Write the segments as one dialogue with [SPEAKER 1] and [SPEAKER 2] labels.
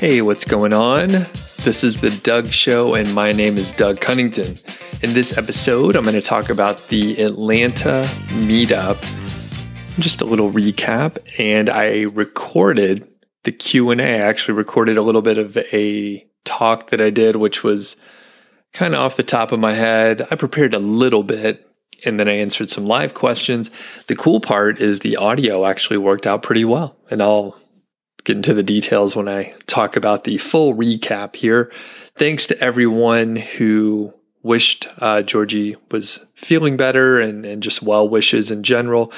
[SPEAKER 1] Hey, what's going on? This is The Doug Show, and my name is Doug Cunnington. In this episode, I'm going to talk about the Atlanta meetup, just a little recap, and I recorded the Q&A. I actually recorded a little bit of a talk that I did, which was kind of off the top of my head. I prepared a little bit, and then I answered some live questions. The cool part is the audio actually worked out pretty well, and I'll get into the details when I talk about the full recap here. Thanks to everyone who wished uh, Georgie was feeling better and, and just well wishes in general.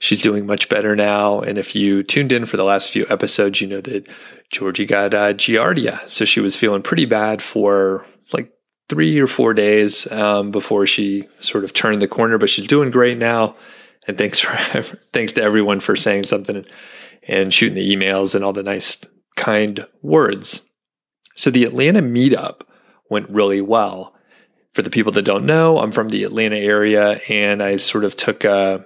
[SPEAKER 1] She's doing much better now. And if you tuned in for the last few episodes, you know that Georgie got uh, Giardia. So she was feeling pretty bad for like three or four days um, before she sort of turned the corner, but she's doing great now. And thanks for thanks to everyone for saying something and shooting the emails and all the nice, kind words. So the Atlanta meetup went really well. For the people that don't know, I'm from the Atlanta area and I sort of took a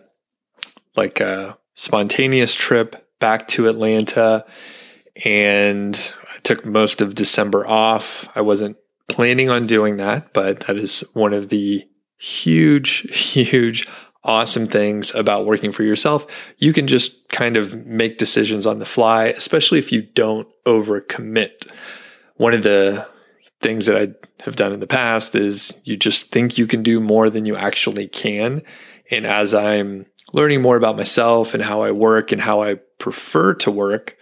[SPEAKER 1] like a spontaneous trip back to Atlanta and I took most of December off. I wasn't planning on doing that, but that is one of the huge, huge awesome things about working for yourself. You can just kind of make decisions on the fly, especially if you don't overcommit. One of the things that I have done in the past is you just think you can do more than you actually can. And as I'm learning more about myself and how I work and how I prefer to work,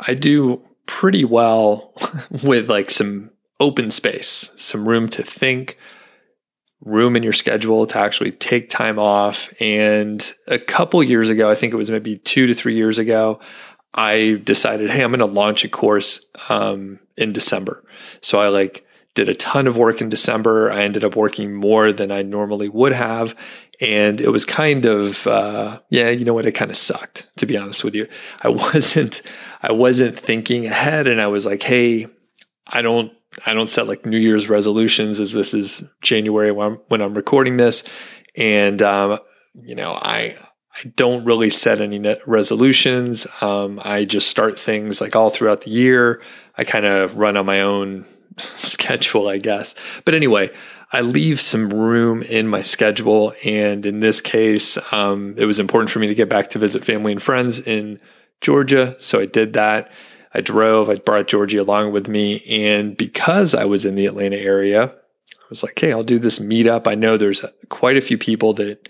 [SPEAKER 1] I do pretty well with like some open space, some room to think, room in your schedule to actually take time off. And a couple years ago, I think it was maybe two to three years ago, I decided, hey, I'm going to launch a course um, in December. So I like did a ton of work in December. I ended up working more than I normally would have. And it was kind of, uh, yeah, you know what? It kind of sucked, to be honest with you. I wasn't, I wasn't thinking ahead, and I was like, hey, I don't I don't set like New Year's resolutions as this is January when I'm, when I'm recording this. And, um, you know, I, I don't really set any resolutions. Um, I just start things like all throughout the year. I kind of run on my own schedule, I guess. But anyway, I leave some room in my schedule. And in this case, um, it was important for me to get back to visit family and friends in Georgia. So I did that. I drove, I brought Georgie along with me. And because I was in the Atlanta area, I was like, hey, I'll do this meetup. I know there's quite a few people that,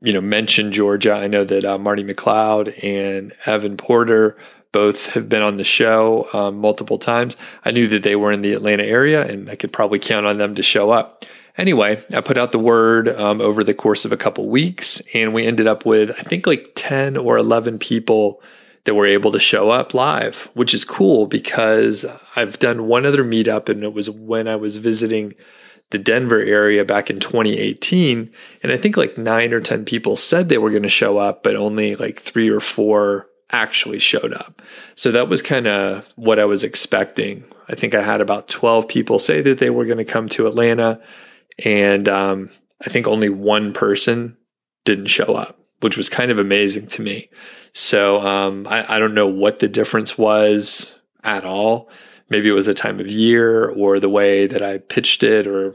[SPEAKER 1] you know, mentioned Georgia. I know that uh, Marty McLeod and Evan Porter both have been on the show um, multiple times. I knew that they were in the Atlanta area and I could probably count on them to show up. Anyway, I put out the word um, over the course of a couple weeks, and we ended up with, I think, like 10 or 11 people that were able to show up live, which is cool because I've done one other meetup and it was when I was visiting the Denver area back in 2018. And I think like nine or 10 people said they were going to show up, but only like three or four actually showed up. So that was kind of what I was expecting. I think I had about 12 people say that they were going to come to Atlanta. And um, I think only one person didn't show up, which was kind of amazing to me. So um, I, I don't know what the difference was at all. Maybe it was the time of year or the way that I pitched it, or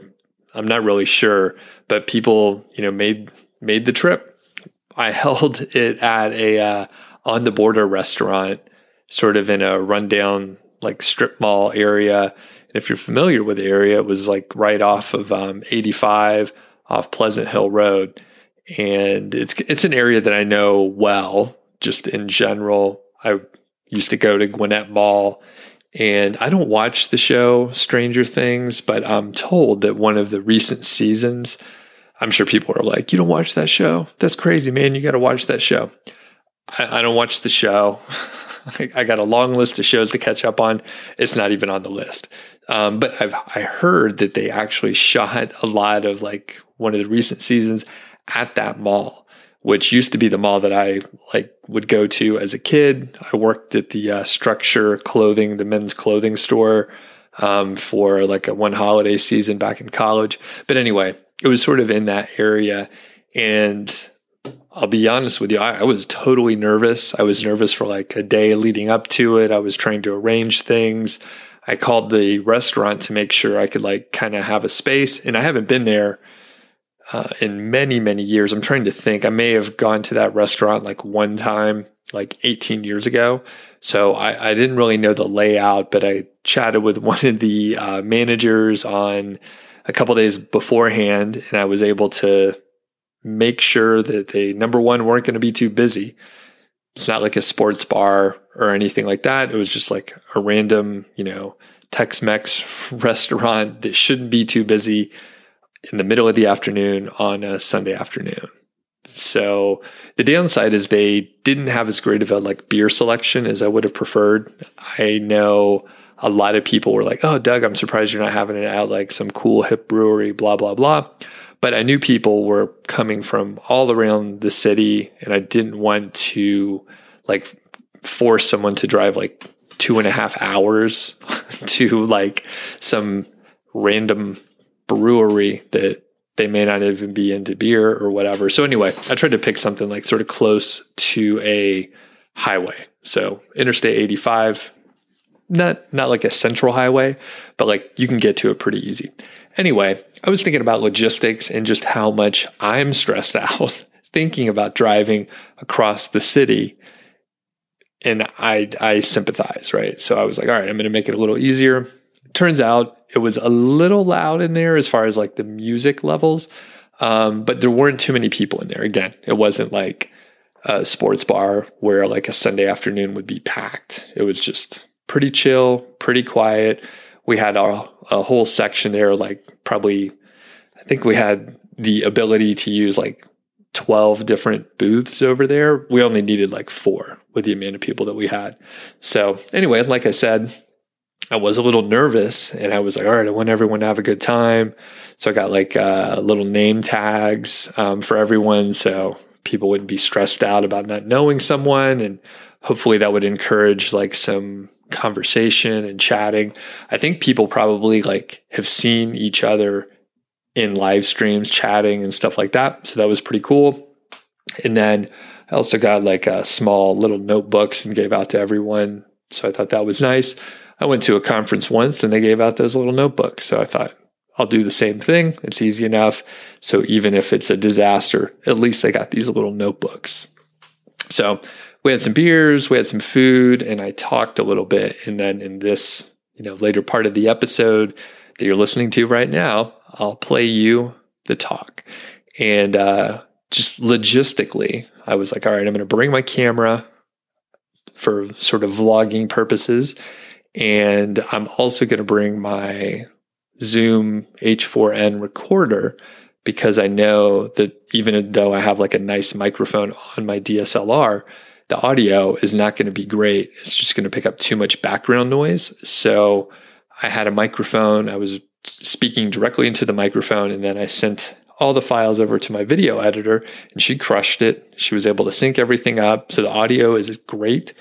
[SPEAKER 1] I'm not really sure. But people, you know, made made the trip. I held it at a uh, on the border restaurant, sort of in a rundown like strip mall area. And if you're familiar with the area, it was like right off of um, 85 off Pleasant Hill Road, and it's it's an area that I know well just in general. I used to go to Gwinnett Mall and I don't watch the show Stranger Things, but I'm told that one of the recent seasons, I'm sure people are like, You don't watch that show? That's crazy, man. You got to watch that show. I, I, don't watch the show. I got a long list of shows to catch up on. It's not even on the list. Um, but I've I heard that they actually shot a lot of like one of the recent seasons at that mall which used to be the mall that I like would go to as a kid. I worked at the uh, Structure Clothing, the men's clothing store, um, for like a one holiday season back in college. But anyway, it was sort of in that area, and I'll be honest with you, I, I, was totally nervous. I was nervous for like a day leading up to it. I was trying to arrange things. I called the restaurant to make sure I could like kind of have a space. And I haven't been there uh, in many, many years. I'm trying to think. I may have gone to that restaurant like one time, like 18 years ago. So I, I didn't really know the layout, but I chatted with one of the uh, managers on a couple days beforehand, and I was able to make sure that they number one weren't going to be too busy. It's not like a sports bar or anything like that. It was just like a random, you know, Tex-Mex restaurant that shouldn't be too busy in the middle of the afternoon on a Sunday afternoon. So the downside is they didn't have as great of a like beer selection as I would have preferred. I know a lot of people were like, "Oh, Doug, I'm surprised you're not having it at like some cool hip brewery, blah blah blah." But I knew people were coming from all around the city, and I didn't want to like force someone to drive like two and a half hours to like some random brewery that they may not even be into beer or whatever. So anyway, I tried to pick something like sort of close to a highway. So Interstate 85, not not like a central highway, but like you can get to it pretty easy. Anyway, I was thinking about logistics and just how much I'm stressed out thinking about driving across the city. And I I sympathize, right? So I was like, all right, I'm going to make it a little easier. Turns out it was a little loud in there as far as like the music levels, um, but there weren't too many people in there. Again, it wasn't like a sports bar where like a Sunday afternoon would be packed. It was just pretty chill, pretty quiet. We had a, a whole section there, like probably, I think we had the ability to use like 12 different booths over there. We only needed like four with the amount of people that we had. So, anyway, like I said, I was a little nervous and I was like, all right, I want everyone to have a good time. So I got like uh, little name tags um, for everyone so people wouldn't be stressed out about not knowing someone. And hopefully that would encourage like some conversation and chatting. I think people probably like have seen each other in live streams, chatting and stuff like that. So that was pretty cool. And then I also got like a small little notebooks and gave out to everyone. So I thought that was nice. I went to a conference once and they gave out those little notebooks. So I thought I'll do the same thing. It's easy enough. So even if it's a disaster, at least they got these little notebooks. So we had some beers, we had some food, and I talked a little bit. And then in this, you know, later part of the episode that you're listening to right now, I'll play you the talk. And uh, just logistically, I was like, all right, I'm going to bring my camera for sort of vlogging purposes. And I'm also going to bring my Zoom H4n recorder because I know that even though I have like a nice microphone on my DSLR, the audio is not going to be great. It's just going to pick up too much background noise. So I had a microphone. I was speaking directly into the microphone and then I sent all the files over to my video editor and she crushed it. She was able to sync everything up. So the audio is great.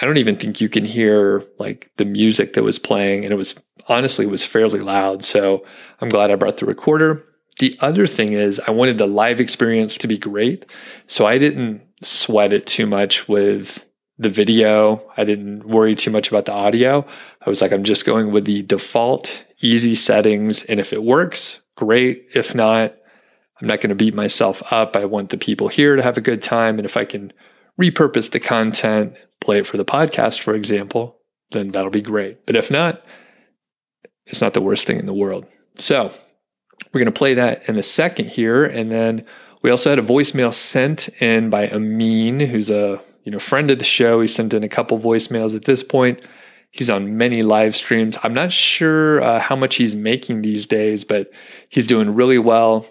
[SPEAKER 1] I don't even think you can hear like the music that was playing and it was honestly it was fairly loud. So I'm glad I brought the recorder. The other thing is I wanted the live experience to be great. So I didn't sweat it too much with the video. I didn't worry too much about the audio. I was like, I'm just going with the default easy settings. And if it works, great. If not, I'm not going to beat myself up. I want the people here to have a good time. And if I can repurpose the content, play it for the podcast, for example, then that'll be great. But if not, it's not the worst thing in the world. So we're going to play that in a second here. And then we also had a voicemail sent in by Amin, who's a you know friend of the show. He sent in a couple voicemails at this point. He's on many live streams. I'm not sure uh, how much he's making these days, but he's doing really well.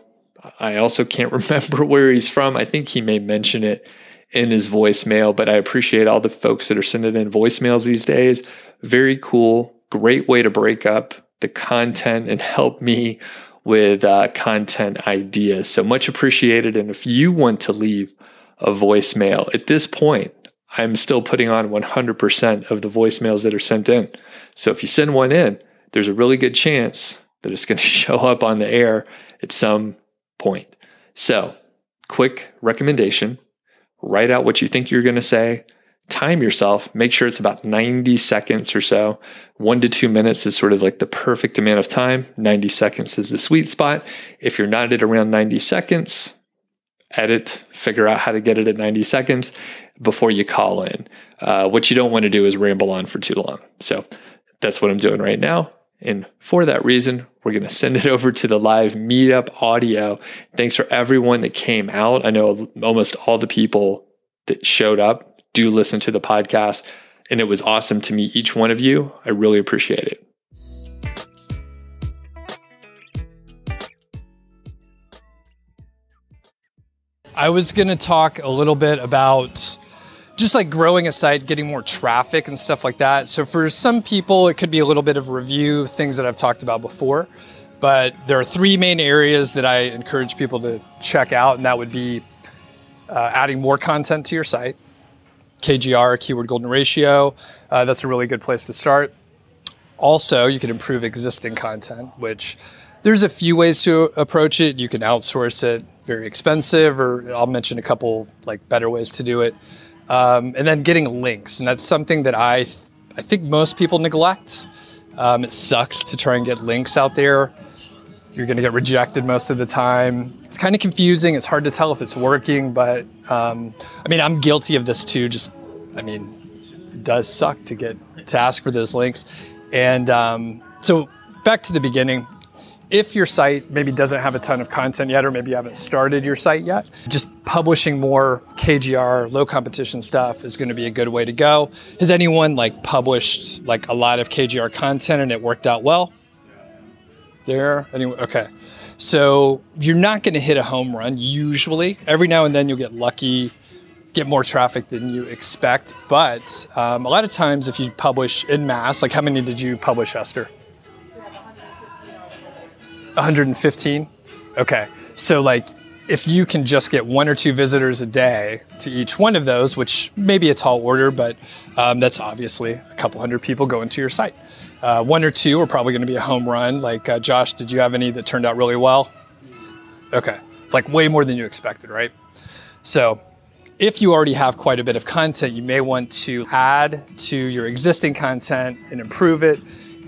[SPEAKER 1] I also can't remember where he's from. I think he may mention it in his voicemail, but I appreciate all the folks that are sending in voicemails these days. Very cool. Great way to break up the content and help me with uh, content ideas. So much appreciated. And if you want to leave a voicemail at this point, I'm still putting on 100% of the voicemails that are sent in. So if you send one in, there's a really good chance that it's going to show up on the air at some point. So
[SPEAKER 2] quick recommendation write out what you think you're going to say, time yourself, make sure it's about 90 seconds or so. One to two minutes is sort of like the perfect amount of time. 90 seconds is the sweet spot. If you're not at around 90 seconds, edit, figure out how to get it at 90 seconds before you call in. Uh, what you don't want to do is ramble on for too long. So that's what I'm doing right now. And for that reason, we're going to send it over to the live meetup audio. Thanks for everyone that came out. I know almost all the people that showed up do listen to the podcast, and it was awesome to meet each one of you. I really appreciate it.
[SPEAKER 1] I was going to talk a little bit about just like growing a site, getting more traffic and stuff like that. So for some people, it could be a little bit of review, things that I've talked about before. But there are three main areas that I encourage people to check out, and that would be uh, adding more content to your site, KGR, keyword golden ratio. Uh, that's a really good place to start. Also, you can improve existing content, which there's a few ways to approach it. You can outsource it, very expensive, or I'll mention a couple like better ways to do it. Um, and then getting links, and that's something that I th- I think most people neglect. Um, it sucks to try and get links out there. You're going to get rejected most of the time. It's kind of confusing. It's hard to tell if it's working, but um, I mean, I'm guilty of this too. Just, I mean, it does suck to get to ask for those links. And um, so, back to the beginning, if your site maybe doesn't have a ton of content yet, or maybe you haven't started your site yet, just publishing more KGR, low competition stuff is going to be a good way to go. Has anyone like published like a lot of KGR content and it worked out well? There, anyway, okay. So you're not going to hit a home run usually. Every now and then you'll get lucky, get more traffic than you expect. But um, a lot of times, if you publish in mass, like how many did you publish, Esther? 115? Okay. So, like, if you can just get one or two visitors a day to each one of those, which may be a tall order, but um, that's obviously a couple hundred people going to your site. Uh, one or two are probably going to be a home run. Like, uh, Josh, did you have any that turned out really well? Okay. Like, way more than you expected, right? So, if you already have quite a bit of content, you may want to add to your existing content and improve it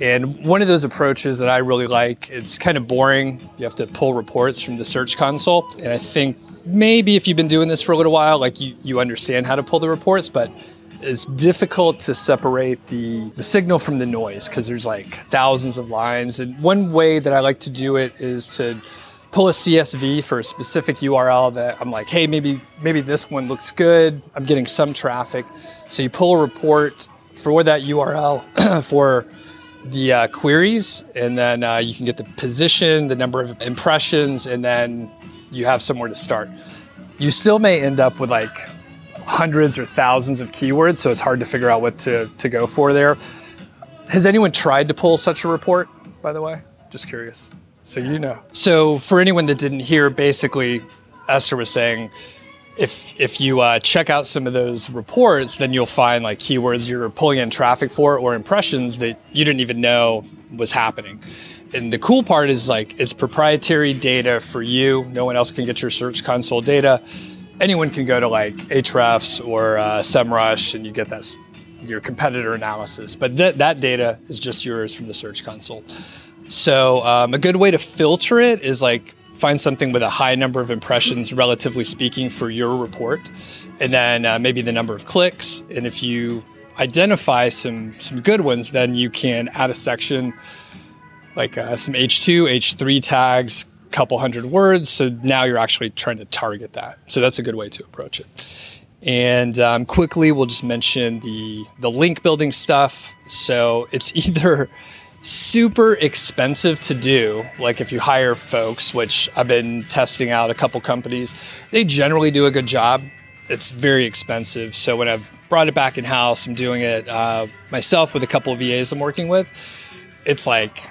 [SPEAKER 1] and one of those approaches that I really like, it's kind of boring. You have to pull reports from the Search Console. And I think maybe if you've been doing this for a little while, like you, you understand how to pull the reports, but it's difficult to separate the, the signal from the noise because there's like thousands of lines. And one way that I like to do it is to pull a CSV for a specific URL that I'm like, hey, maybe maybe this one looks good. I'm getting some traffic. So you pull a report for that URL for the uh, queries, and then uh, you can get the position, the number of impressions, and then you have somewhere to start. You still may end up with like hundreds or thousands of keywords, so it's hard to figure out what to, to go for there. Has anyone tried to pull such a report, by the way? Just curious. So you know. So for anyone that didn't hear, basically, Esther was saying if if you uh, check out some of those reports, then you'll find like keywords you're pulling in traffic for or impressions that you didn't even know was happening. And the cool part is like it's proprietary data for you. No one else can get your Search Console data. Anyone can go to like Ahrefs or uh, SEMrush and you get that your competitor analysis. But that that data is just yours from the Search Console. So um, a good way to filter it is like find something with a high number of impressions, relatively speaking, for your report, and then uh, maybe the number of clicks. And if you identify some some good ones, then you can add a section like uh, some H2, H3 tags, couple hundred words. So now you're actually trying to target that. So that's a good way to approach it. And um, quickly, we'll just mention the the link building stuff. So it's either super expensive to do. Like if you hire folks, which I've been testing out a couple companies, they generally do a good job. It's very expensive. So when I've brought it back in house, I'm doing it uh, myself with a couple of VAs I'm working with. It's like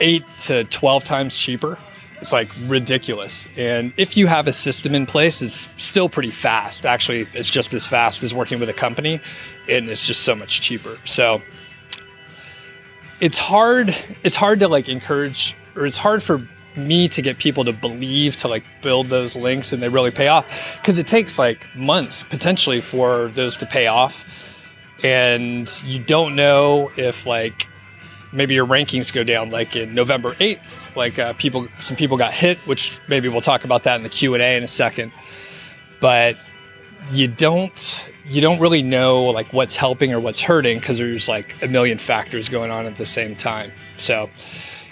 [SPEAKER 1] eight to 12 times cheaper. It's like ridiculous. And if you have a system in place, it's still pretty fast. Actually, it's just as fast as working with a company, and it's just so much cheaper. So it's hard it's hard to like encourage or it's hard for me to get people to believe to like build those links and they really pay off. Because it takes like months potentially for those to pay off. And you don't know if like maybe your rankings go down like in november 8th like uh, people some people got hit which maybe we'll talk about that in the q&a in a second. But you don't you don't really know like what's helping or what's hurting because there's like a million factors going on at the same time. So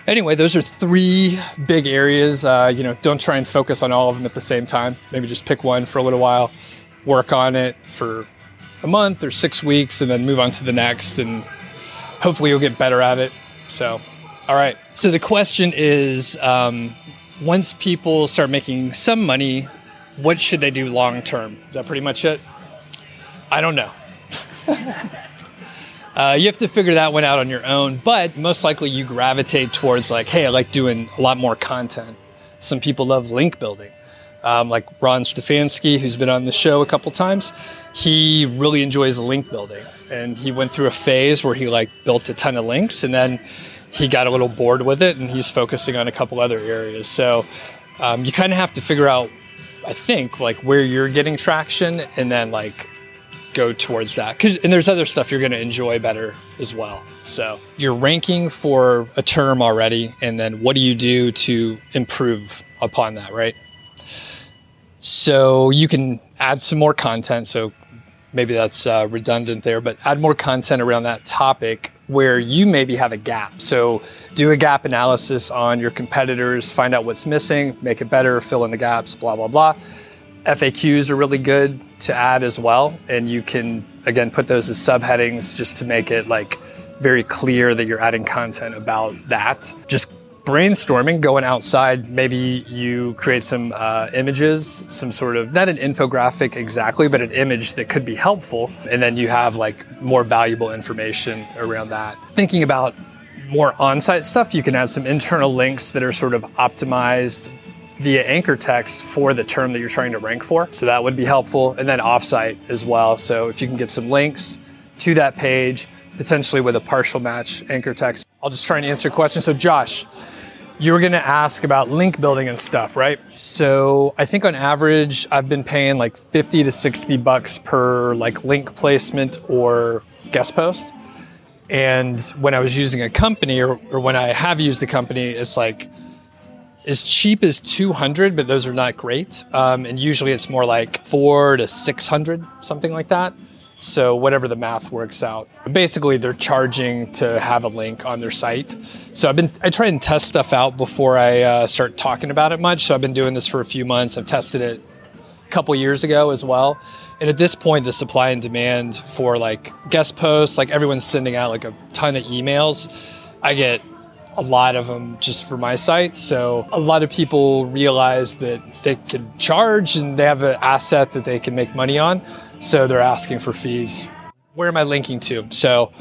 [SPEAKER 1] anyway those are three big areas. Uh, you know don't try and focus on all of them at the same time. Maybe just pick one for a little while work on it for a month or six weeks and then move on to the next and hopefully you'll get better at it. So all right. So the question is um, once people start making some money what should they do long term? Is that pretty much it? I don't know. uh, you have to figure that one out on your own, but most likely you gravitate towards like, hey, I like doing a lot more content. Some people love link building. Um, like Ron Stefanski, who's been on the show a couple times, he really enjoys link building. And he went through a phase where he like built a ton of links and then he got a little bored with it and he's focusing on a couple other areas. So um, you kind of have to figure out I think like where you're getting traction and then like go towards that. Because and there's other stuff you're going to enjoy better as well. So you're ranking for a term already and then what do you do to improve upon that right? So you can add some more content. So maybe that's uh, redundant there but add more content around that topic where you maybe have a gap so do a gap analysis on your competitors, find out what's missing, make it better, fill in the gaps, blah, blah, blah. FAQs are really good to add as well. And you can, again, put those as subheadings just to make it like very clear that you're adding content about that. Just brainstorming, going outside, maybe you create some uh, images, some sort of, not an infographic exactly, but an image that could be helpful. And then you have like more valuable information around that. Thinking about more on-site stuff, you can add some internal links that are sort of optimized via anchor text for the term that you're trying to rank for. So that would be helpful. And then offsite as well. So if you can get some links to that page, potentially with a partial match anchor text. I'll just try and answer your question. So Josh, you were going to ask about link building and stuff, right? So I think on average, I've been paying like 50 to 60 bucks per like link placement or guest post. And when I was using a company or, or when I have used a company, it's like as cheap as 200, but those are not great. Um, and usually it's more like four to 600, something like that. So whatever the math works out. Basically, they're charging to have a link on their site. So I've been I try and test stuff out before I uh, start talking about it much. So I've been doing this for a few months. I've tested it a couple years ago as well. And at this point, the supply and demand for like guest posts, like everyone's sending out like a ton of emails. I get a lot of them just for my site. So a lot of people realize that they can charge and they have an asset that they can make money on. So they're asking for fees. Where am I linking to? So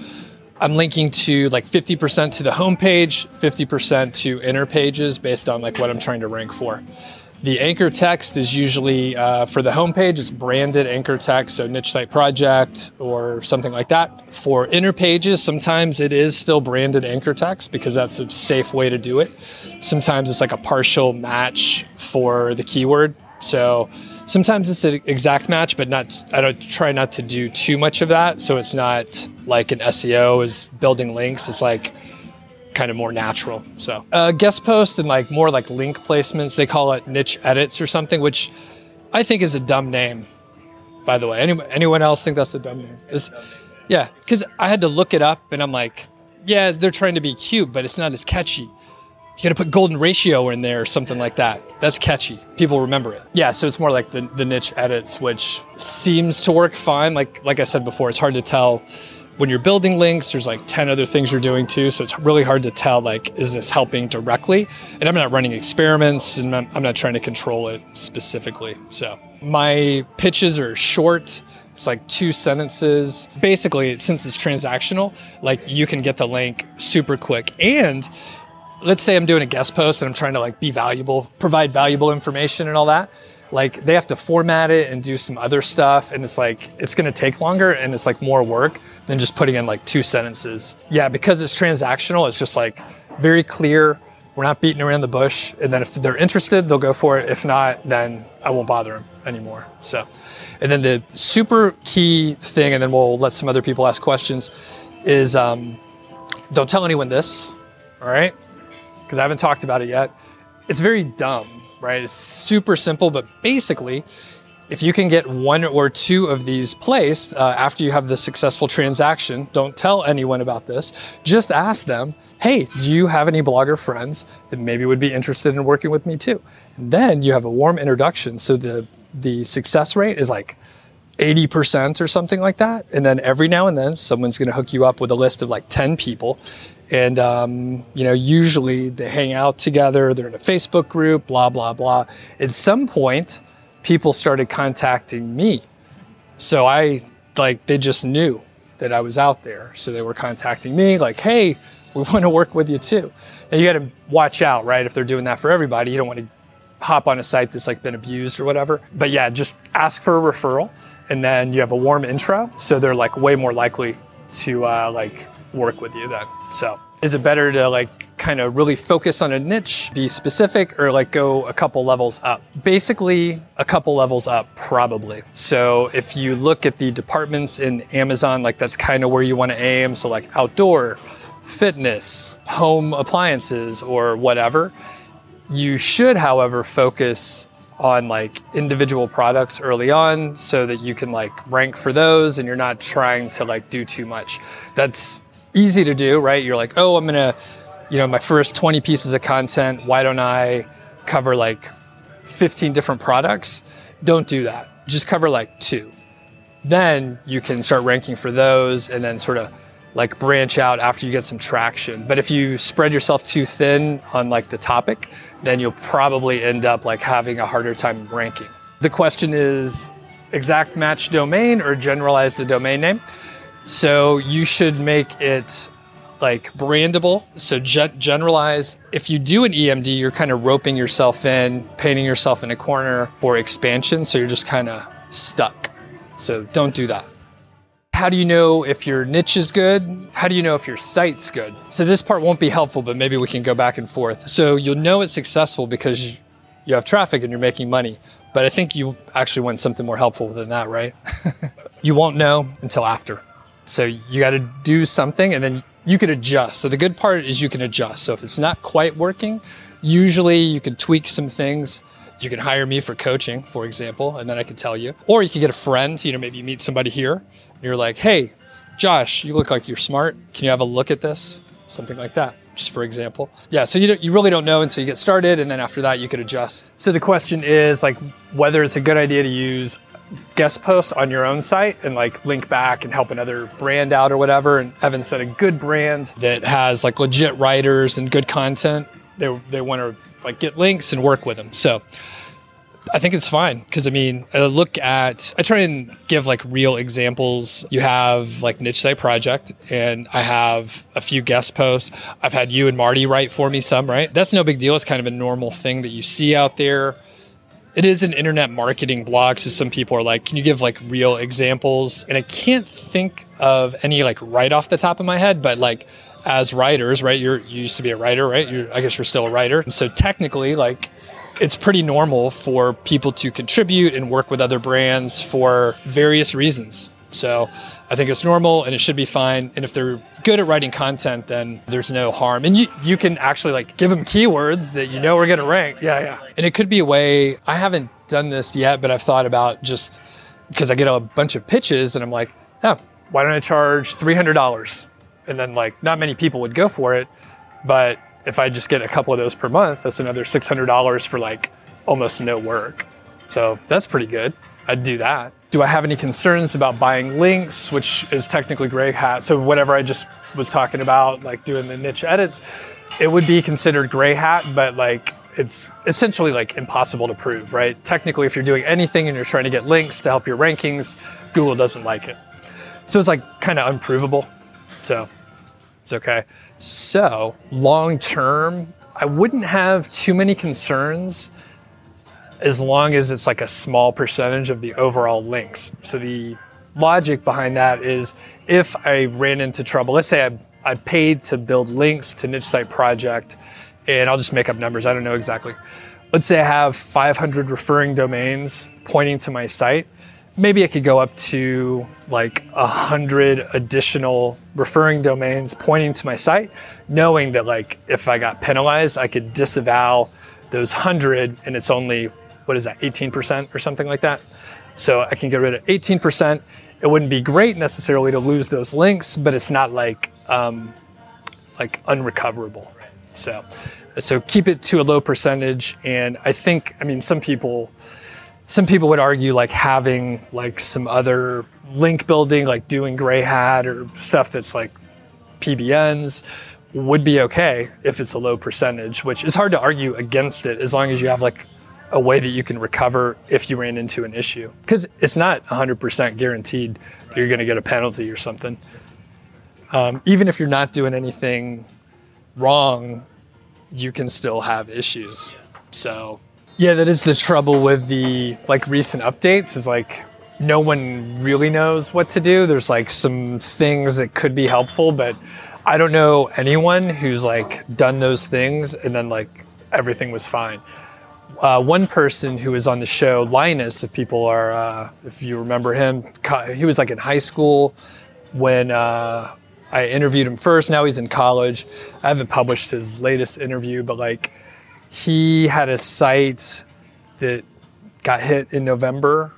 [SPEAKER 1] I'm linking to like 50% to the homepage, 50% to inner pages based on like what I'm trying to rank for. The anchor text is usually uh, for the homepage, it's branded anchor text, so niche site project or something like that. For inner pages, sometimes it is still branded anchor text because that's a safe way to do it. Sometimes it's like a partial match for the keyword. So sometimes it's an exact match, but not. I don't try not to do too much of that. So it's not like an SEO is building links. It's like kind of more natural. So uh, guest posts and like more like link placements, they call it niche edits or something, which I think is a dumb name. By the way, Any, anyone else think that's a dumb name? It's, yeah, because I had to look it up and I'm like, yeah, they're trying to be cute, but it's not as catchy. You gotta put golden ratio in there or something like that. That's catchy. People remember it. Yeah, so it's more like the, the niche edits, which seems to work fine. Like like I said before, it's hard to tell when you're building links, there's like 10 other things you're doing too. So it's really hard to tell, like, is this helping directly? And I'm not running experiments and I'm, I'm not trying to control it specifically. So my pitches are short. It's like two sentences. Basically, since it's transactional, like you can get the link super quick. And let's say I'm doing a guest post and I'm trying to like be valuable, provide valuable information and all that like they have to format it and do some other stuff and it's like it's to take longer and it's like more work than just putting in like two sentences yeah because it's transactional it's just like very clear We're not beating around the bush. And then if they're interested, they'll go for it. If not, then I won't bother them anymore. So, and then the super key thing, and then we'll let some other people ask questions, is um, don't tell anyone this, all right? Because I haven't talked about it yet. It's very dumb, right? It's super simple, but basically, if you can get one or two of these placed uh, after you have the successful transaction, don't tell anyone about this. Just ask them, hey, do you have any blogger friends that maybe would be interested in working with me too? And then you have a warm introduction. So the, the success rate is like 80% or something like that. And then every now and then, someone's going to hook you up with a list of like 10 people. And, um, you know, usually they hang out together, they're in a Facebook group, blah, blah, blah. At some point, people started contacting me. So I, like, they just knew that I was out there. So they were contacting me, like, hey, we want to work with you too. Now you got to watch out, right? If they're doing that for everybody, you don't want to hop on a site that's like been abused or whatever. But yeah, just ask for a referral and then you have a warm intro. So they're like way more likely to uh, like work with you then. So is it better to like kind of really focus on a niche, be specific, or like go a couple levels up? Basically, a couple levels up, probably. So if you look at the departments in Amazon, like that's kind of where you want to aim. So like outdoor, fitness, home appliances, or whatever. You should, however, focus on like individual products early on so that you can like rank for those and you're not trying to like do too much. That's easy to do, right? You're like, oh, I'm gonna, you know, my first 20 pieces of content, why don't I cover like 15 different products? Don't do that. Just cover like two. Then you can start ranking for those and then sort of like branch out after you get some traction. But if you spread yourself too thin on like the topic, then you'll probably end up like having a harder time ranking. The question is exact match domain or generalize the domain name. So you should make it like brandable. So ge- generalize. If you do an EMD, you're kind of roping yourself in, painting yourself in a corner for expansion. So you're just kind of stuck. So don't do that. How do you know if your niche is good? How do you know if your site's good? So this part won't be helpful, but maybe we can go back and forth. So you'll know it's successful because you have traffic and you're making money. But I think you actually want something more helpful than that, right? you won't know until after. So you got to do something and then you can adjust. So the good part is you can adjust. So if it's not quite working, usually you can tweak some things. You can hire me for coaching, for example, and then I can tell you. Or you can get a friend, you know, maybe you meet somebody here and you're like, hey, Josh, you look like you're smart. Can you have a look at this? Something like that, just for example. Yeah, so you, you really don't know until you get started, and then after that, you could adjust. So the question is like whether it's a good idea to use guest posts on your own site and like link back and help another brand out or whatever. And Evan said a good brand that has like legit writers and good content, they, they want to like get links and work with them. So I think it's fine because I mean, I look at, I try and give like real examples. You have like Niche Site Project, and I have a few guest posts. I've had you and Marty write for me some, right? That's no big deal. It's kind of a normal thing that you see out there it is an internet marketing blog so some people are like can you give like real examples? And i can't think of any like right off the top of my head but like as writers right you're you used to be a writer right? You're, i guess you're still a writer. So technically like it's pretty normal for people to contribute and work with other brands for various reasons. So I think it's normal and it should be fine. And if they're good at writing content, then there's no harm. And you, you can actually like give them keywords that you know are going to rank. Yeah, yeah. And it could be a way, I haven't done this yet, but I've thought about just because I get a bunch of pitches and I'm like, oh, why don't I charge $300? And then like not many people would go for it. But if I just get a couple of those per month, that's another $600 for like almost no work. So that's pretty good. I'd do that. Do I have any concerns about buying links, which is technically gray hat? So whatever I just was talking about, like doing the niche edits, it would be considered gray hat, but like it's essentially like impossible to prove, right? Technically, if you're doing anything and you're trying to get links to help your rankings, Google doesn't like it. So it's like kind of unprovable. So it's okay. So long term, I wouldn't have too many concerns as long as it's like a small percentage of the overall links. So the logic behind that is if I ran into trouble, let's say I, I paid to build links to niche site project and I'll just make up numbers. I don't know exactly. Let's say I have 500 referring domains pointing to my site. Maybe I could go up to like 100 additional referring domains pointing to my site, knowing that like if I got penalized, I could disavow those 100 and it's only, what is that, 18% or something like that. So I can get rid of 18%. It wouldn't be great necessarily to lose those links, but it's not like um, like unrecoverable. So so keep it to a low percentage. And I think, I mean, some people some people would argue like having like some other link building, like doing gray hat or stuff that's like PBNs would be okay if it's a low percentage, which is hard to argue against it as long as you have like a way that you can recover if you ran into an issue. Because it's not 100% guaranteed that you're going to get a penalty or something. Um, even if you're not doing anything wrong, you can still have issues. So, yeah, that is the trouble with the like recent updates is like no one really knows what to do. There's like some things that could be helpful, but I don't know anyone who's like done those things and then like everything was fine uh, one person who was on the show, Linus, if people are, uh, if you remember him, he was like in high school when uh, I interviewed him first. Now he's in college. I haven't published his latest interview, but like he had a site that got hit in November,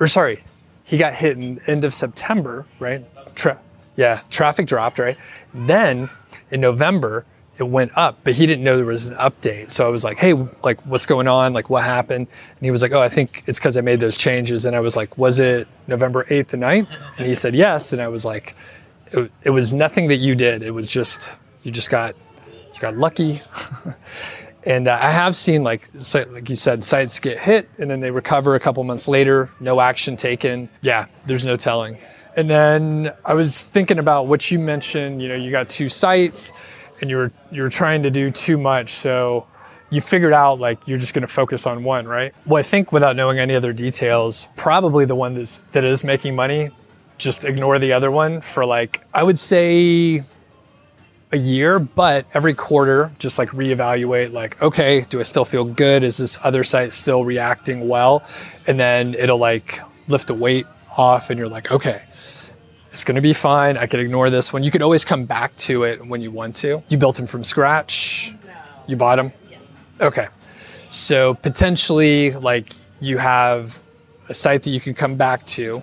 [SPEAKER 1] or sorry, he got hit in end of September, right? Tra- yeah, traffic dropped, right? Then in November, it went up, but he didn't know there was an update. So I was like, hey, like, what's going on? Like, what happened? And he was like, oh, I think it's because I made those changes. And I was like, was it November 8th and 9th? And he said, yes. And I was like, it, it was nothing that you did. It was just, you just got, you got lucky. and uh, I have seen, like, so, like you said, sites get hit and then they recover a couple months later, no action taken. Yeah, there's no telling. And then I was thinking about what you mentioned, you know, you got two sites and you're you're trying to do too much. So you figured out like you're just going to focus on one, right? Well, I think without knowing any other details, probably the one that's, that is making money, just ignore the other one for like I would say a year, but every quarter just like reevaluate like okay, do I still feel good? Is this other site still reacting well? And then it'll like lift a weight off and you're like, okay, it's going to be fine. I can ignore this one. You can always come back to it when you want to. You built them from scratch. No. You bought them. Yes. Okay. So potentially, like you have a site that you can come back to,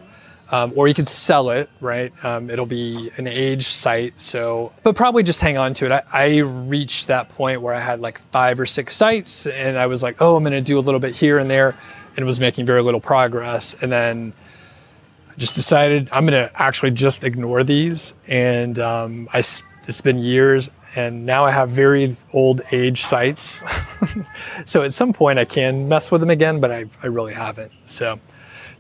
[SPEAKER 1] um, or you could sell it. Right. Um, it'll be an age site. So, but probably just hang on to it. I, I reached that point where I had like five or six sites, and I was like, oh, I'm going to do a little bit here and there, and was making very little progress, and then I just decided I'm going to actually just ignore these. And um, I, it's been years, and now I have very old age sites. so at some point I can mess with them again, but I, I really haven't. So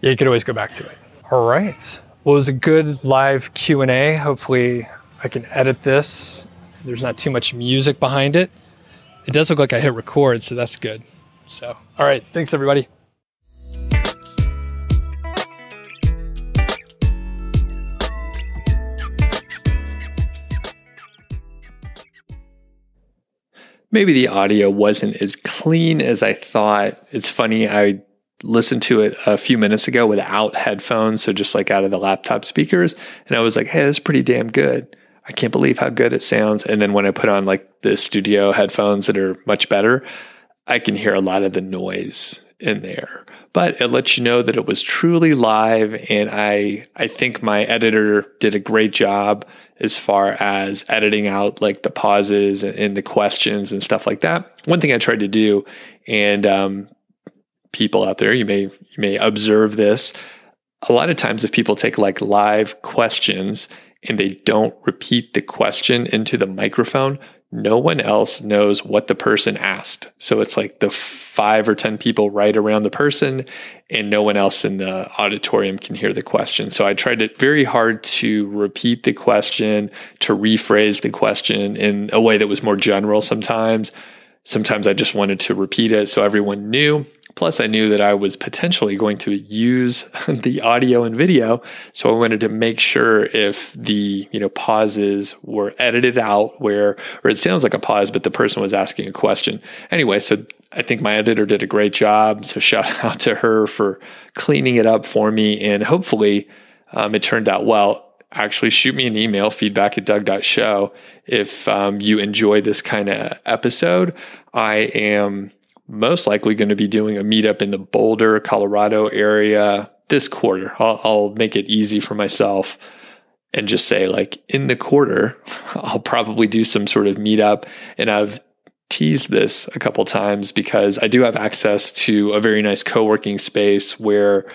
[SPEAKER 1] yeah, you could always go back to it. All right. Well, it was a good live Q&A. Hopefully I can edit this. There's not too much music behind it. It does look like I hit record, so that's good. So, all right. Thanks, everybody.
[SPEAKER 3] Maybe the audio wasn't as clean as I thought. It's funny, I listened to it a few minutes ago without headphones, so just like out of the laptop speakers, and I was like, hey, that's pretty damn good. I can't believe how good it sounds. And then when I put on like the studio headphones that are much better, I can hear a lot of the noise in there. But it lets you know that it was truly live and I I think my editor did a great job as far as editing out like the pauses and, and the questions and stuff like that. One thing I tried to do and um, people out there you may you may observe this a lot of times if people take like live questions and they don't repeat the question into the microphone, no one else knows what the person asked. So it's like the five or 10 people right around the person, and no one else in the auditorium can hear the question. So I tried it very hard to repeat the question, to rephrase the question in a way that was more general sometimes. Sometimes I just wanted to repeat it so everyone knew.
[SPEAKER 1] Plus, I knew that I was potentially going to use the audio and video, so I wanted to make sure if the you know pauses were edited out, where or it sounds like a pause, but the person was asking a question. Anyway, so I think my editor did a great job. So shout out to her for cleaning it up for me, and hopefully um, it turned out well. Actually, shoot me an email, feedback at doug.show, if um, you enjoy this kind of episode. I am most likely going to be doing a meetup in the Boulder, Colorado area this quarter. I'll, I'll make it easy for myself and just say, like, in the quarter, I'll probably do some sort of meetup. And I've teased this a couple times because I do have access to a very nice co working space where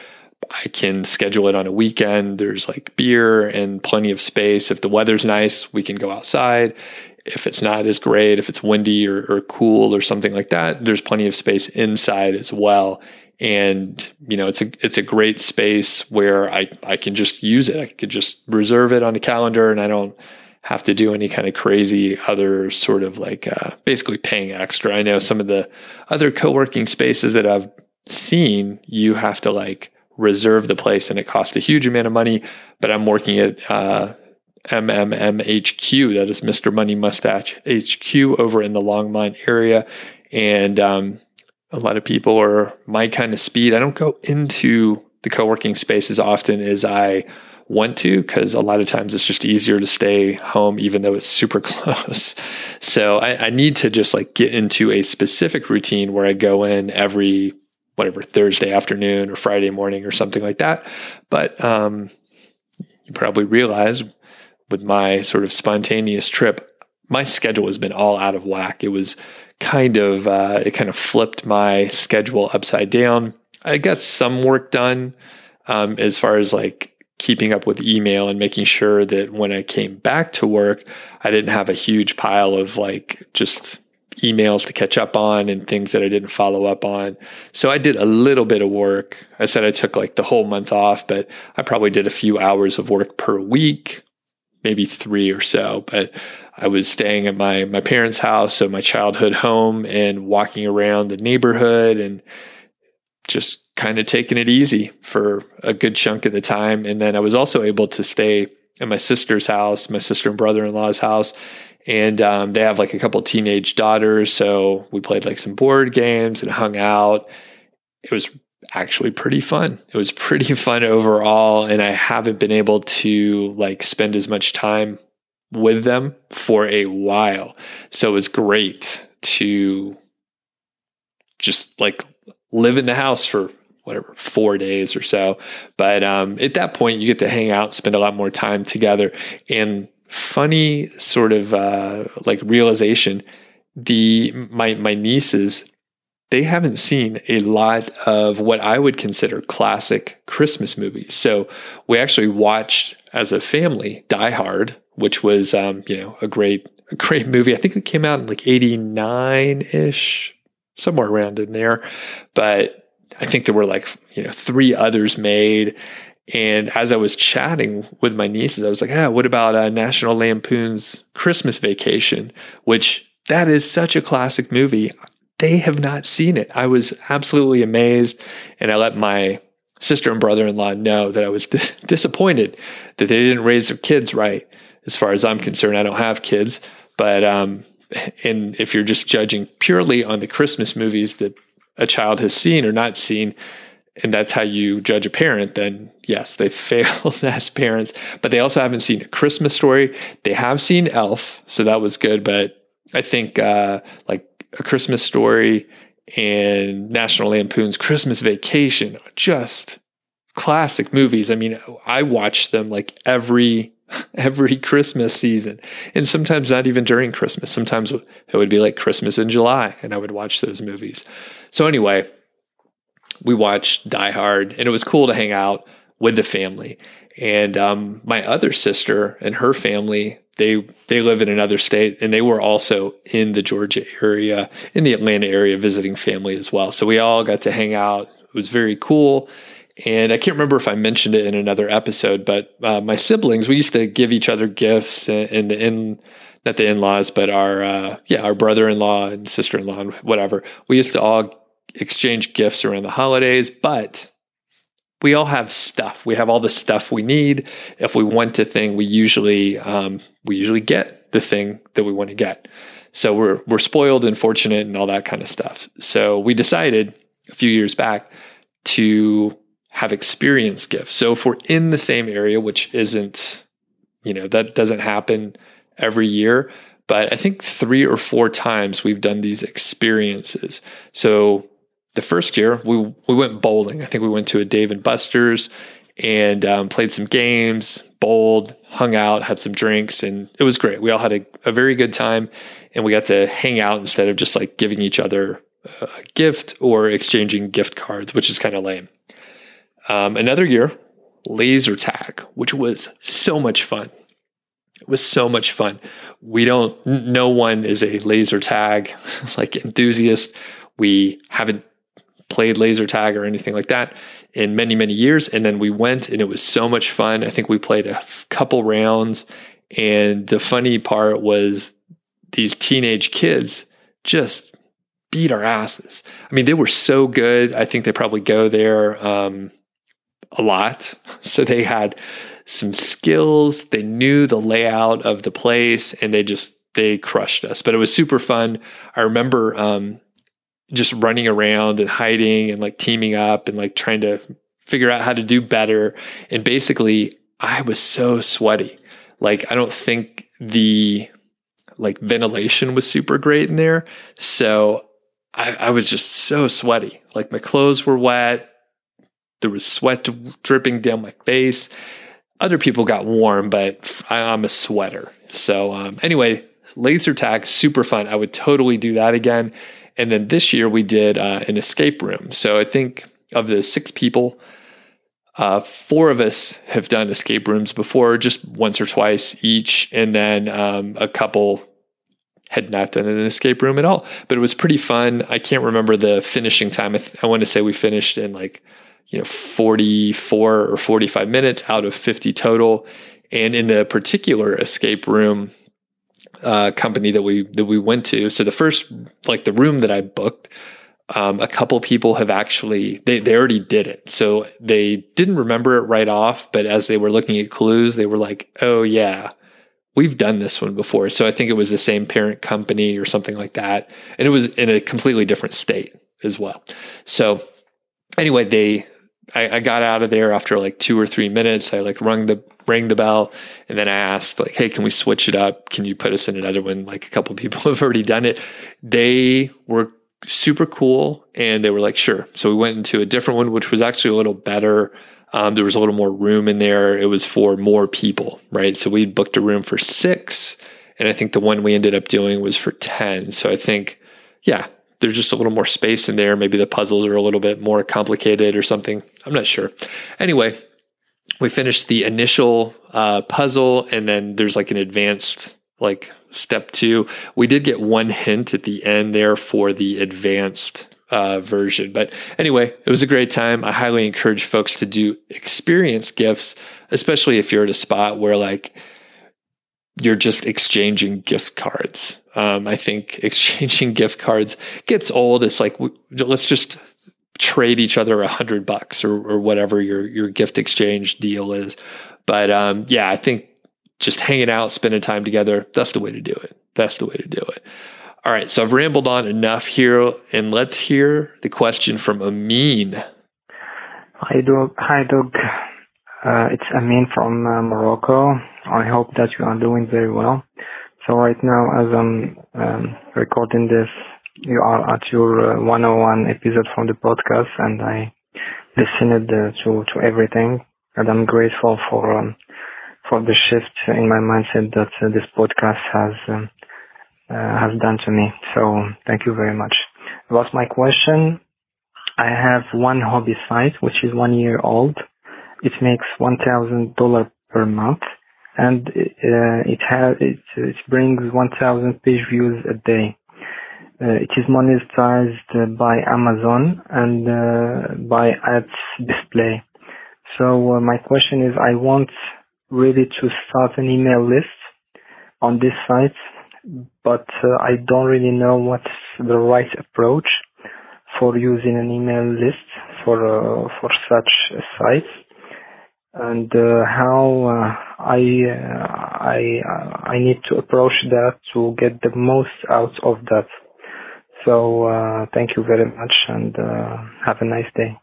[SPEAKER 1] I can schedule it on a weekend. There's like beer and plenty of space. If the weather's nice, we can go outside if it's not as great, if it's windy or, or cool or something like that, there's plenty of space inside as well. And you know, it's a it's a great space where I I can just use it. I could just reserve it on the calendar, and I don't have to do any kind of crazy other sort of like uh, basically paying extra. I know some of the other co working spaces that I've seen, you have to like reserve the place, and it costs a huge amount of money. But I'm working at uh, MMMHQ. That is Mr. Money Mustache HQ over in the Longmont area. And um, a lot of people are my kind of speed. I don't go into the co working space as often as I want to because a lot of times it's just easier to stay home even though it's super close. So I, I need to just like get into a specific routine where I go in every whatever Thursday afternoon or Friday morning or something like that. But um, you probably realize with my sort of spontaneous trip, my schedule has been all out of whack. It was kind of, uh, it kind of flipped my schedule upside down. I got some work done um, as far as like keeping up with email and making sure that when I came back to work, I didn't have a huge pile of like just emails to catch up on and things that I didn't follow up on. So I did a little bit of work. I said I took like the whole month off, but I probably did a few hours of work per week maybe three or so. But I was staying at my my parents' house, so my childhood home, and walking around the neighborhood and just kind of taking it easy for a good chunk of the time. And then I was also able to stay at my sister's house, my sister and brother in law's house. And um, they have like a couple teenage daughters. So we played like some board games and hung out. It was actually pretty fun. It was pretty fun overall. And I haven't been able to like spend as much time with them for a while. So it was great to just like live in the house for whatever four days or so but um, at that point you get to hang out spend a lot more time together and funny sort of uh, like realization the my my nieces they haven't seen a lot of what I would consider classic Christmas movies. So we actually watched as a family Die Hard, which was um, you know a great a great movie. I think it came out in like '89 ish, somewhere around in there. But I think there were like you know three others made. And as I was chatting with my nieces, I was like, "Ah, what about uh, National Lampoon's Christmas Vacation?" Which that is such a classic movie they have not seen it. I was absolutely amazed. And I let my sister and brother in law know that I was dis- disappointed that they didn't raise their kids right. As far as I'm concerned, I don't have kids. But, um, and if you're just judging purely on the Christmas movies that a child has seen or not seen, and that's how you judge a parent, then yes, they failed as parents. But they also haven't seen a Christmas story. They have seen Elf, so that was good. But I think uh, like a Christmas Story and National Lampoon's Christmas Vacation are just classic movies. I mean, I watch them like every every Christmas season, and sometimes not even during Christmas. Sometimes it would be like Christmas in July, and I would watch those movies. So anyway, we watched Die Hard, and it was cool to hang out with the family. And um, my other sister and her family they they live in another state and they were also in the Georgia area, in the Atlanta area, visiting family as well. So we all got to hang out. It was very cool. And I can't remember if I mentioned it in another episode, but uh, my siblings, we used to give each other gifts and, the in not the in-laws, but our uh, yeah, our brother-in-law and sister-in-law and whatever. We used to all exchange gifts around the holidays, but we all have stuff. We have all the stuff we need. If we want a thing, we usually um, we usually get the thing that we want to get. So we're we're spoiled and fortunate and all that kind of stuff. So we decided a few years back to have experience gifts. So if we're in the same area, which isn't, you know, that doesn't happen every year, but I think three or four times we've done these experiences. So the first year we we went bowling. I think we went to a Dave and Buster's and um, played some games, bowled, hung out, had some drinks, and it was great. We all had a, a very good time, and we got to hang out instead of just like giving each other a gift or exchanging gift cards, which is kind of lame. Um, another year, laser tag, which was so much fun. It was so much fun. We don't, no one is a laser tag like enthusiast. We haven't played laser tag or anything like that in many, many years. And then we went and it was so much fun. I think we played a couple rounds. And the funny part was these teenage kids just beat our asses. I mean, they were so good. I think they probably go there um, a lot. So they had some skills. They knew the layout of the place and they just, they crushed us. But it was super fun. I remember um, just running around and hiding and like teaming up and like trying to figure out how to do better. And basically, I was so sweaty. Like, I don't think the like ventilation was super great in there. So I, I was just so sweaty. Like, my clothes were wet. There was sweat dripping down my face. Other people got warm, but I, am a sweater. So, um, anyway, laser tag, super fun. I would totally do that again. And then this year we did uh, an escape room. So I think of the six people, uh, four of us have done escape rooms before, just once or twice each. And then um, a couple had not done an escape room at all. But it was pretty fun. I can't remember the finishing time. I, th- I want to say we finished in like, you know, 44 or 45 minutes out of 50 total. And in the particular escape room, uh, company that we that we went to. So the first, like the room that I booked, um, a couple people have actually they they already did it. So they didn't remember it right off, but as they were looking at clues, they were like, "Oh yeah, we've done this one before." So I think it was the same parent company or something like that, and it was in a completely different state as well. So anyway, they I, I got out of there after like two or three minutes. I like rung the rang the bell and then I asked like, Hey, can we switch it up? Can you put us in another one? Like a couple people have already done it. They were super cool and they were like, sure. So we went into a different one, which was actually a little better. Um, there was a little more room in there. It was for more people, right? So we booked a room for six. And I think the one we ended up doing was for 10. So I think, yeah, there's just a little more space in there. Maybe the puzzles are a little bit more complicated or something. I'm not sure. Anyway, we finished the initial uh, puzzle and then there's like an advanced like step two. We did get one hint at the end there for the advanced uh, version. But anyway it was a great time. I highly encourage folks to do experience gifts especially if you're at a spot where like you're just exchanging gift cards. Um, i think exchanging gift cards gets old. It's like let's just trade each other a hundred bucks or, or whatever your your gift exchange deal is. But um, yeah, I think just hanging out, spending time together, that's the way to do it. That's the way to do it. All right, so I've rambled on enough here, and let's hear the question from Amin.
[SPEAKER 4] Hi, Doug. Hi, Doug. Uh, it's Amin from uh, Morocco. I hope that you are doing very well. So right now, as I'm um, recording this you are at your uh, 101 episode from the podcast, and I listened uh, to to everything, and I'm grateful for um, for the shift in my mindset that uh, this podcast has um, has done to me. So thank you very much. What's my question? I have one hobby site which is one year old. It makes one thousand dollar per month, and uh, it has it, it brings one thousand page views a day. Uh, it is monetized uh, by Amazon and uh, by ads display. So my question is, I want really to start an email list on this site, but I don't really know what's the right approach. for using an email list for uh, for such a sites and uh, how uh, I uh, I uh, I need to approach that to get the most out of that. So uh, thank you very much and have a nice day.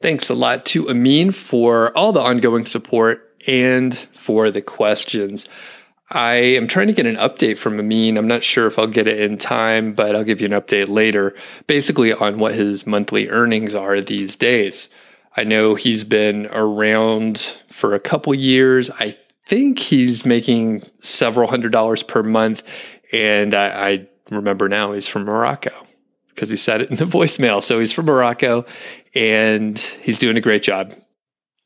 [SPEAKER 1] Thanks a lot to Amin for all the ongoing support and for the questions. I am trying to get an update from Amin. I'm not sure if I'll get it in time, but I'll give you an update later, basically on what his monthly earnings are these days. I know he's been around for a couple years. I think he's making several hundred dollars per month. And I, I remember now he's from Morocco because he said it in the voicemail. So he's from Morocco and he's doing a great job.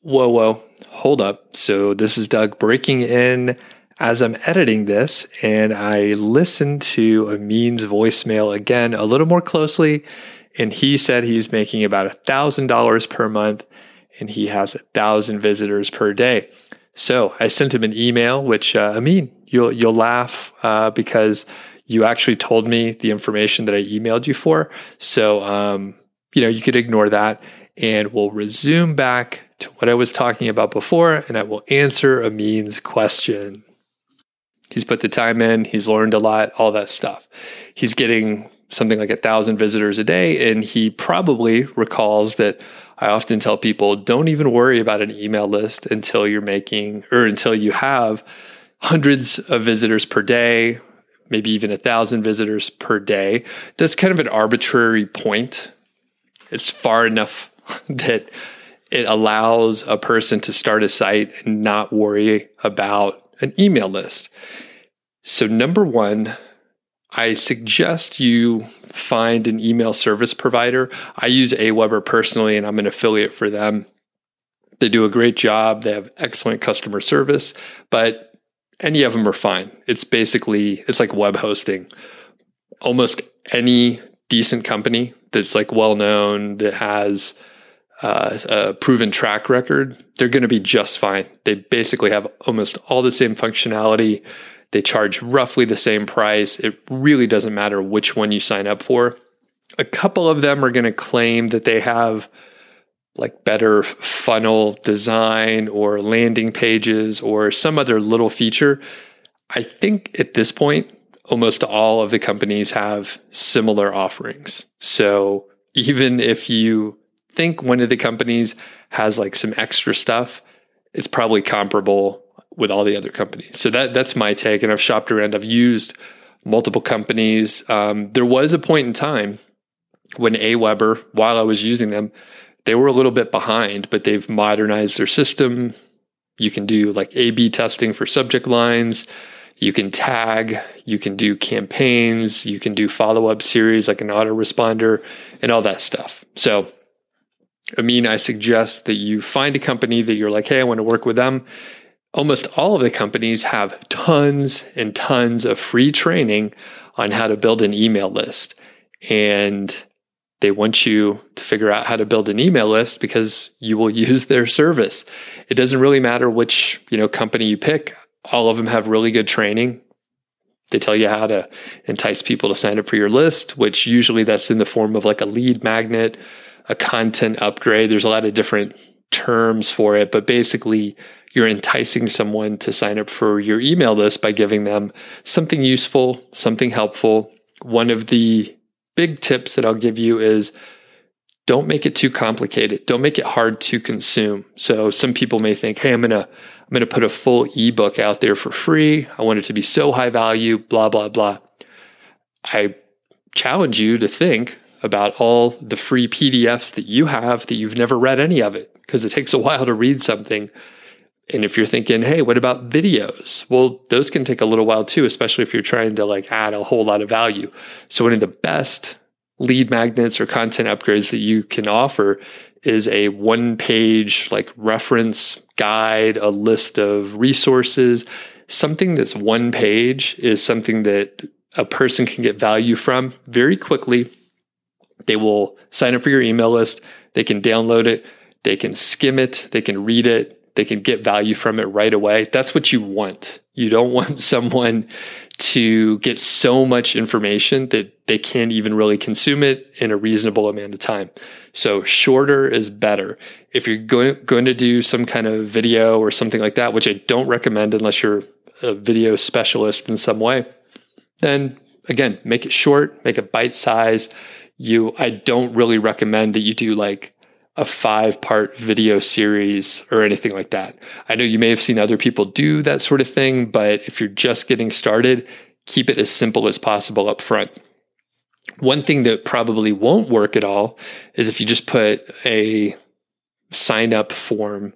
[SPEAKER 1] Whoa, whoa, hold up. So this is Doug breaking in as I'm editing this, and I listened to Amin's voicemail again a little more closely, and he said he's making about a thousand dollars per month, and he has a thousand visitors per day. So I sent him an email, which uh, Amin, you'll you'll laugh uh, because you actually told me the information that I emailed you for. So um, you know you could ignore that, and we'll resume back to what I was talking about before, and I will answer Amin's question. He's put the time in, he's learned a lot, all that stuff. He's getting something like a thousand visitors a day, and he probably recalls that I often tell people don't even worry about an email list until you're making or until you have hundreds of visitors per day, maybe even a thousand visitors per day. That's kind of an arbitrary point. It's far enough that it allows a person to start a site and not worry about an email list. So, number one, I suggest you find an email service provider. I use Aweber personally, and I'm an affiliate for them. They do a great job. They have excellent customer service, but any of them are fine. It's basically it's like web hosting. Almost any decent company that's like well known that has uh, a proven track record, they're going to be just fine. They basically have almost all the same functionality. They charge roughly the same price. It really doesn't matter which one you sign up for. A couple of them are going to claim that they have like better funnel design or landing pages or some other little feature. I think at this point, almost all of the companies have similar offerings. So even if you think one of the companies has like some extra stuff, it's probably comparable with all the other companies. So that that's my take. And I've shopped around. I've used multiple companies. Um, there was a point in time when Aweber, while I was using them, they were a little bit behind, but they've modernized their system. You can do like A/B testing for subject lines. You can tag. You can do campaigns. You can do follow up series like an autoresponder and all that stuff. So Amin, I suggest that you find a company that you're like, hey, I want to work with them. Almost all of the companies have tons and tons of free training on how to build an email list. And they want you to figure out how to build an email list because you will use their service. It doesn't really matter which, you know, company you pick. All of them have really good training. They tell you how to entice people to sign up for your list, which usually that's in the form of like a lead magnet a content upgrade. There's a lot of different terms for it, but basically, you're enticing someone to sign up for your email list by giving them something useful, something helpful. One of the big tips that I'll give you is don't make it too complicated. Don't make it hard to consume. So some people may think, "Hey, I'm going to I'm going to put a full ebook out there for free. I want it to be so high value, blah blah blah." I challenge you to think about all the free PDFs that you have that you've never read any of it because it takes a while to read something. And if you're thinking, hey, what about videos? Well, those can take a little while too, especially if you're trying to like add a whole lot of value. So one of the best lead magnets or content upgrades that you can offer is a one page like reference guide, a list of resources. Something that's one page is something that a person can get value from very quickly they will sign up for your email list. They can download it. They can skim it. They can read it. They can get value from it right away. That's what you want. You don't want someone to get so much information that they can't even really consume it in a reasonable amount of time. So shorter is better. If you're going, going to do some kind of video or something like that, which I don't recommend unless you're a video specialist in some way, then again, make it short, make it bite size. You, I don't really recommend that you do like a five part video series or anything like that. I know you may have seen other people do that sort of thing, but if you're just getting started, keep it as simple as possible up front. One thing that probably won't work at all is if you just put a sign up form.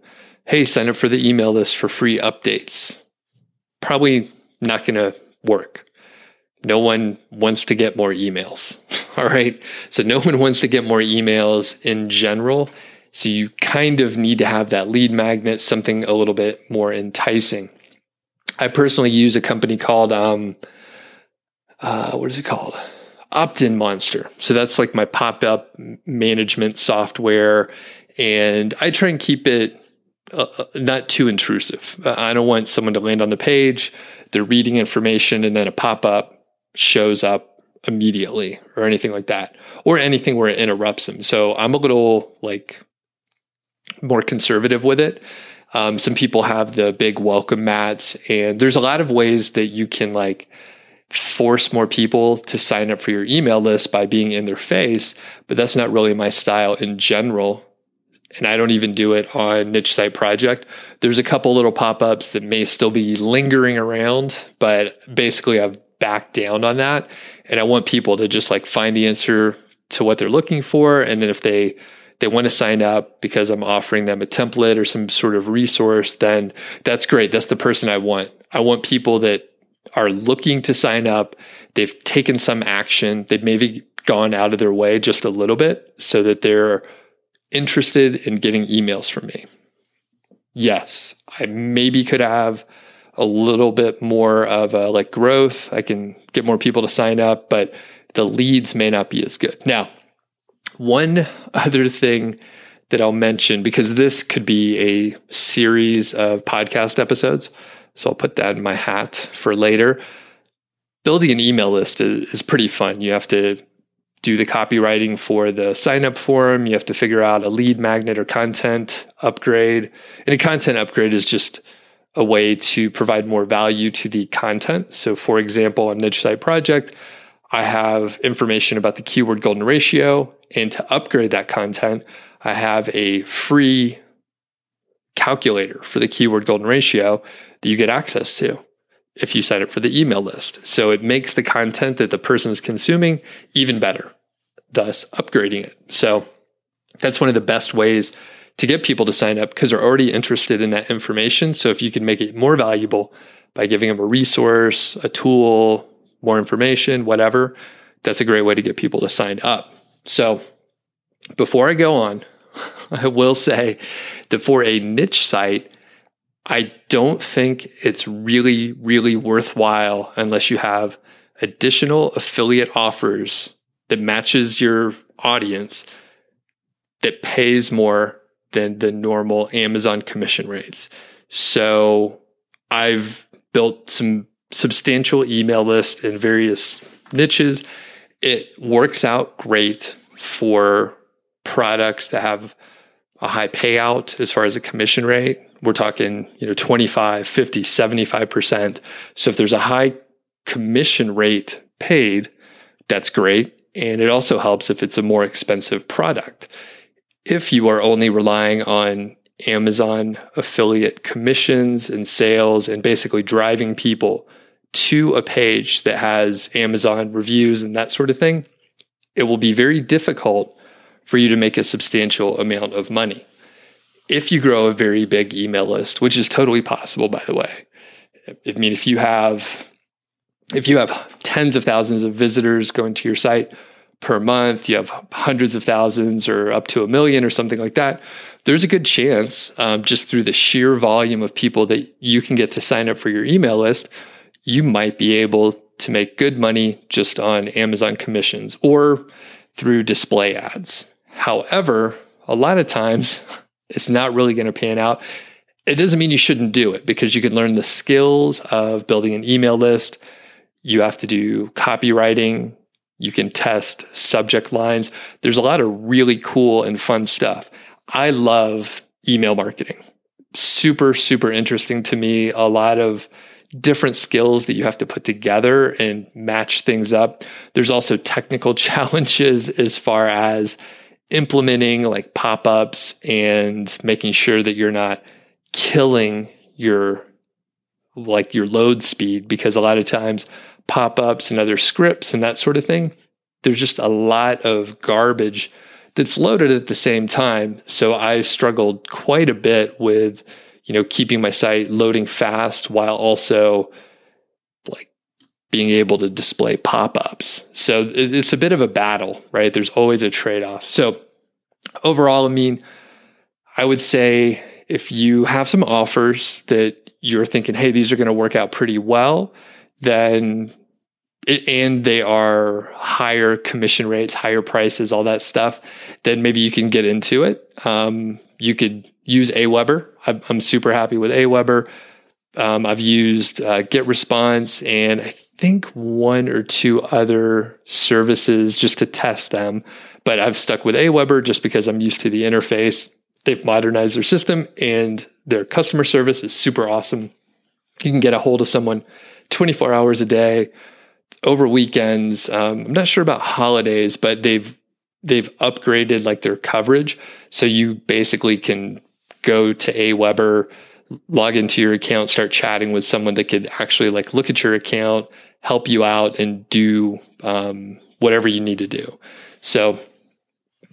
[SPEAKER 1] Hey, sign up for the email list for free updates. Probably not going to work. No one wants to get more emails. All right. So no one wants to get more emails in general. So you kind of need to have that lead magnet, something a little bit more enticing. I personally use a company called, um, uh, what is it called? Opt-in Monster. So that's like my pop-up management software, and I try and keep it uh, uh not too intrusive. I don't want someone to land on the page, they're reading information, and then a pop-up shows up immediately or anything like that, or anything where it interrupts them. So I'm a little like more conservative with it. Um, some people have the big welcome mats, and there's a lot of ways that you can like force more people to sign up for your email list by being in their face, but that's not really my style in general. And I don't even do it on Niche Site Project. There's a couple little pop ups that may still be lingering around, but basically I've back down on that. And I want people to just like find the answer to what they're looking for. And then if they, they want to sign up because I'm offering them a template or some sort of resource, then that's great. That's the person I want. I want people that are looking to sign up. They've taken some action. They've maybe gone out of their way just a little bit so that they're interested in getting emails from me. Yes, I maybe could have a little bit more of a like growth. I can get more people to sign up, but the leads may not be as good. Now, one other thing that I'll mention, because this could be a series of podcast episodes, so I'll put that in my hat for later. Building an email list is, is pretty fun. You have to do the copywriting for the sign up form. You have to figure out a lead magnet or content upgrade. And a content upgrade is just a way to provide more value to the content. So, for example, on Niche Site Project, I have information about the keyword golden ratio. And to upgrade that content, I have a free calculator for the keyword golden ratio that you get access to if you sign up for the email list. So it makes the content that the person is consuming even better, thus upgrading it. So that's one of the best ways to get people to sign up because they're already interested in that information. So if you can make it more valuable by giving them a resource, a tool, more information, whatever, that's a great way to get people to sign up. So before I go on, I will say that for a niche site, I don't think it's really, really worthwhile unless you have additional affiliate offers that matches your audience that pays more than the normal Amazon commission rates. So I've built some substantial email lists in various niches. It works out great for products that have a high payout as far as a commission rate. We're talking, you know, 25, 50, 75%. So if there's a high commission rate paid, that's great. And it also helps if it's a more expensive product if you are only relying on Amazon affiliate commissions and sales and basically driving people to a page that has Amazon reviews and that sort of thing, it will be very difficult for you to make a substantial amount of money. If you grow a very big email list, which is totally possible, by the way. I mean, if you have if you have tens of thousands of visitors going to your site, per month, you have hundreds of thousands or up to a million or something like that, there's a good chance um, just through the sheer volume of people that you can get to sign up for your email list, you might be able to make good money just on Amazon commissions or through display ads. However, a lot of times it's not really going to pan out. it doesn't mean you shouldn't do it because you can learn the skills of building an email list. You have to do copywriting. You can test subject lines. There's a lot of really cool and fun stuff. I love email marketing. Super, super interesting to me. A lot of different skills that you have to put together and match things up. There's also technical challenges as far as implementing like pop ups and making sure that you're not killing your like your load speed because a lot of times pop ups and other scripts and that sort of thing, there's just a lot of garbage that's loaded at the same time. So I've struggled quite a bit with, you know, keeping my site loading fast while also like being able to display pop-ups. So it's a bit of a battle, right? There's always a trade-off. So overall, I mean, I would say if you have some offers that you're thinking, hey, these are going to work out pretty well, then and they are higher commission rates, higher prices, all that stuff, then maybe you can get into it. Um, you could use Aweber. I'm, super happy with Aweber. Um, I've used uh, GetResponse and I think one or two other services just to test them. But I've stuck with Aweber just because I'm used to the interface. They've modernized their system and their customer service is super awesome. You can get a hold of someone 24 hours a day over weekends. Um, I'm not sure about holidays, but they've they've upgraded like their coverage, so you basically can go to Aweber, log into your account, start chatting with someone that could actually like look at your account, help you out, and do um, whatever you need to do. So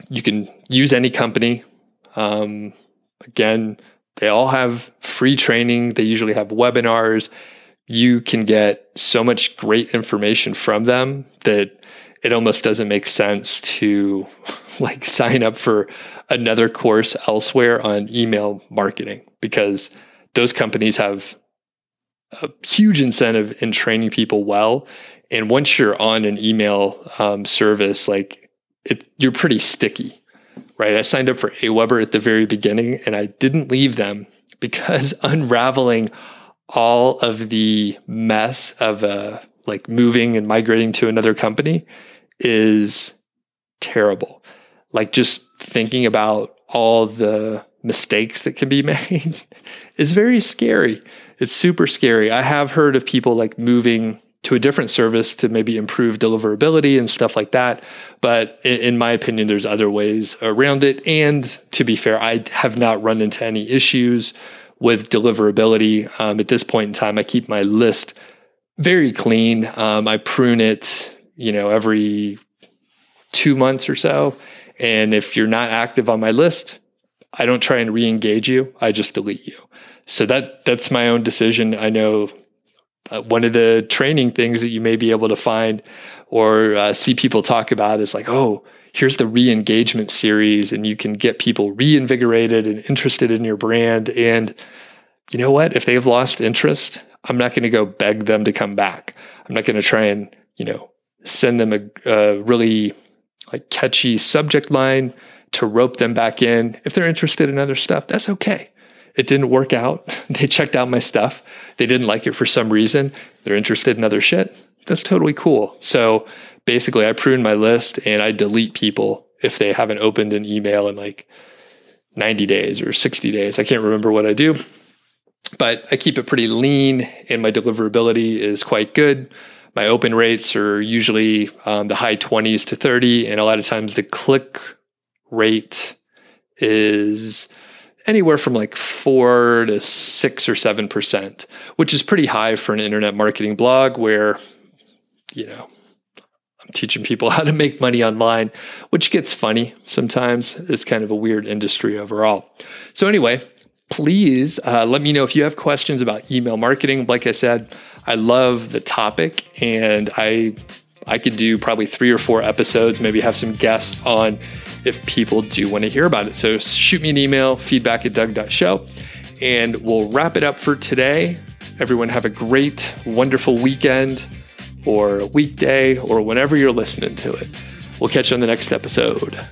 [SPEAKER 1] you can use any company. Um, again, they all have free training. They usually have webinars you can get so much great information from them that it almost doesn't make sense to like sign up for another course elsewhere on email marketing because those companies have a huge incentive in training people well. And once you're on an email um, service like it, you're pretty sticky right? I signed up for aweber at the very beginning and i didn't leave them because unraveling all of the mess of uh, like moving and migrating to another company is terrible. Like just thinking about all the mistakes that can be made is very scary. It's super scary. I have heard of people like moving to a different service to maybe improve deliverability and stuff like that. But in, in, my opinion, there's other ways around it. And to be fair, I have not run into any issues with deliverability. Um, at this point in time, I keep my list very clean. Um, I prune it, you know, every two months or so. And if you're not active on my list, I don't try and re-engage you. I just delete you. So that that's my own decision. I know uh, one of the training things that you may be able to find or uh, see people talk about is like, oh, here's the re-engagement series and you can get people reinvigorated and interested in your brand. And you know what? If they've lost interest i'm not going to go beg them to come back. I'm not going to try and you know send them a, a really like catchy subject line to rope them back in. If they're interested in other stuff that's okay. It didn't work out. They checked out my stuff. They didn't like it for some reason. They're interested in other shit. That's totally cool. So basically I prune my list and I delete people if they haven't opened an email in like 90 days or 60 days. I can't remember what I do, but I keep it pretty lean and my deliverability is quite good. My open rates are usually um, the high 20s to 30, and a lot of times the click rate is anywhere from like four to six or seven percent, which is pretty high for an internet marketing blog where, you know, teaching people how to make money online, which gets funny sometimes. It's kind of a weird industry overall. So, anyway, please uh, let me know if you have questions about email marketing. Like I said, I love the topic and I I could do probably three or four episodes, maybe have some guests on if people do want to hear about it. So shoot me an email, feedback at doug.show, and we'll wrap it up for today. Everyone have a great, wonderful weekend or weekday or whenever you're listening to it. We'll catch you on the next episode.